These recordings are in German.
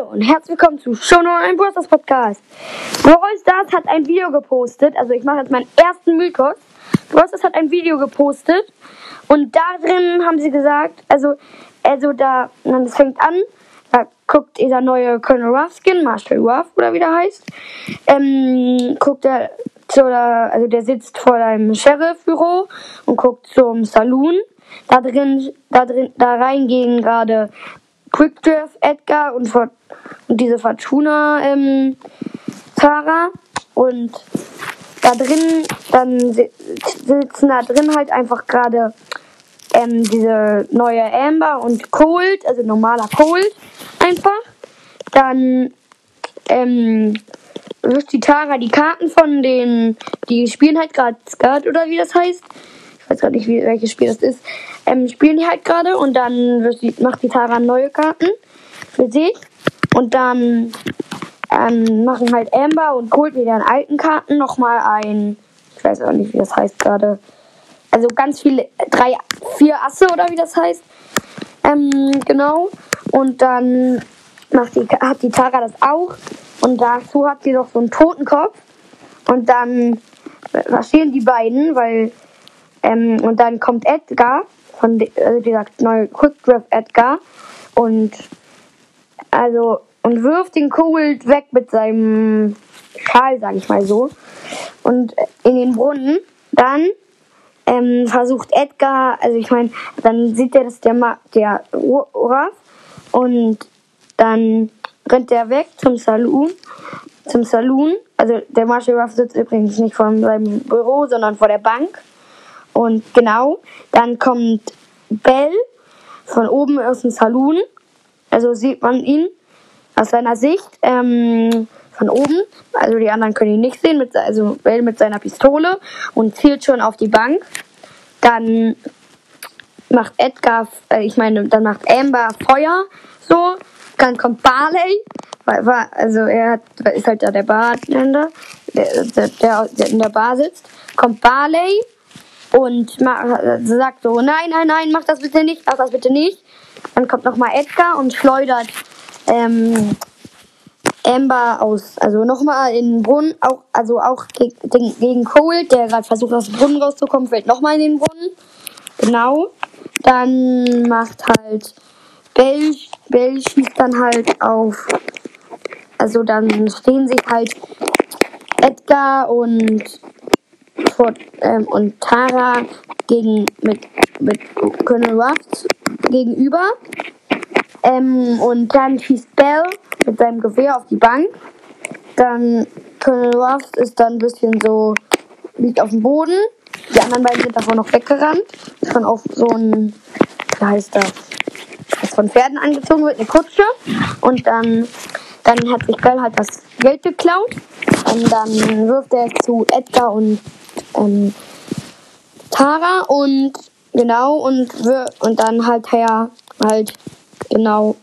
Hallo und herzlich willkommen zu Show No ein Brosters Podcast. Brawl Stars hat ein Video gepostet, also ich mache jetzt meinen ersten Mythos. Brawl Stars hat ein Video gepostet und darin haben sie gesagt, also, also da, es fängt an, da guckt dieser neue Colonel Ruff Skin, Marshall Ruff oder wie der heißt, ähm, guckt er zu der, also der sitzt vor einem Sheriff-Büro und guckt zum Saloon. Da drin, da drin, da rein gerade Quickdraft Edgar und, und diese Fortuna ähm, Tara und da drin, dann sitzen da drin halt einfach gerade ähm, diese neue Amber und Cold, also normaler Cold einfach. Dann ähm, wirft die Tara die Karten von den, die spielen halt gerade Skat oder wie das heißt. Weiß gar nicht, wie, welches Spiel das ist. Ähm, spielen die halt gerade und dann macht die Tara neue Karten für sich. Und dann ähm, machen halt Amber und Cold wieder in alten Karten nochmal ein, ich weiß auch nicht, wie das heißt gerade. Also ganz viele, drei, vier Asse oder wie das heißt. Ähm, genau. Und dann macht die, hat die Tara das auch. Und dazu hat sie doch so einen Totenkopf. Und dann marschieren die beiden, weil. Ähm, und dann kommt Edgar, von also dieser neue Quick Edgar. Und. Also. Und wirft den Cold weg mit seinem Schal, sag ich mal so. Und in den Brunnen. Dann ähm, versucht Edgar, also ich meine, dann sieht er, dass der, Ma der Ruff und dann rennt er weg zum Saloon. Zum Saloon. Also der Marshall Ruff sitzt übrigens nicht vor seinem Büro, sondern vor der Bank. Und genau, dann kommt Bell von oben aus dem Saloon. Also sieht man ihn aus seiner Sicht ähm, von oben. Also die anderen können ihn nicht sehen. Mit, also Bell mit seiner Pistole und zielt schon auf die Bank. Dann macht Edgar, äh, ich meine, dann macht Amber Feuer so dann kommt Barley, also er hat, ist halt da der Bartender, der, der, der in der Bar sitzt, kommt Barley und sagt so, nein, nein, nein, mach das bitte nicht, mach das bitte nicht. Dann kommt nochmal Edgar und schleudert ähm, Amber aus, also nochmal in den Brunnen, auch, also auch gegen, gegen Cole, der gerade versucht aus dem Brunnen rauszukommen, fällt nochmal in den Brunnen. Genau. Dann macht halt Bell, Bell schießt dann halt auf. Also dann stehen sich halt Edgar und, ähm, und Tara gegen, mit, mit Colonel Ruffs gegenüber. Ähm, und dann schießt Bell mit seinem Gewehr auf die Bank. Dann Colonel Ruffs ist dann ein bisschen so, liegt auf dem Boden. Die anderen beiden sind davon noch weggerannt. Dann auf so ein, wie heißt das? das von Pferden angezogen wird, eine Kutsche. Und dann, dann hat sich Bell halt das Geld geklaut. Und dann wirft er zu Edgar und ähm, Tara und genau und und dann halt her halt genau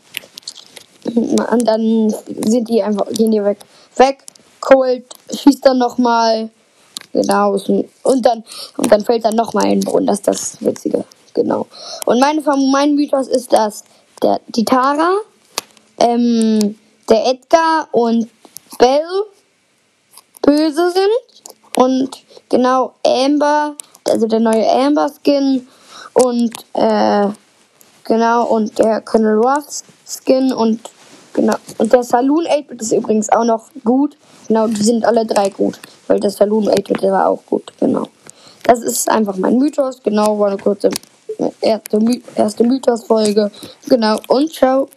und dann sind die einfach gehen die weg weg Cold schießt dann noch mal genau und dann und dann fällt dann noch mal in den Brunnen das ist das witzige genau. Und meine, mein Mythos ist, dass der, die Tara, ähm, der Edgar und Bell böse sind. Und genau Amber, also der neue Amber Skin und äh, genau und der Colonel Ruffs Skin und genau und der Saloon 8 ist übrigens auch noch gut. Genau, die sind alle drei gut, weil der Saloon 8 war auch gut, genau. Das ist einfach mein Mythos, genau, war eine kurze erste, erste Mythos-Folge. Genau, und ciao.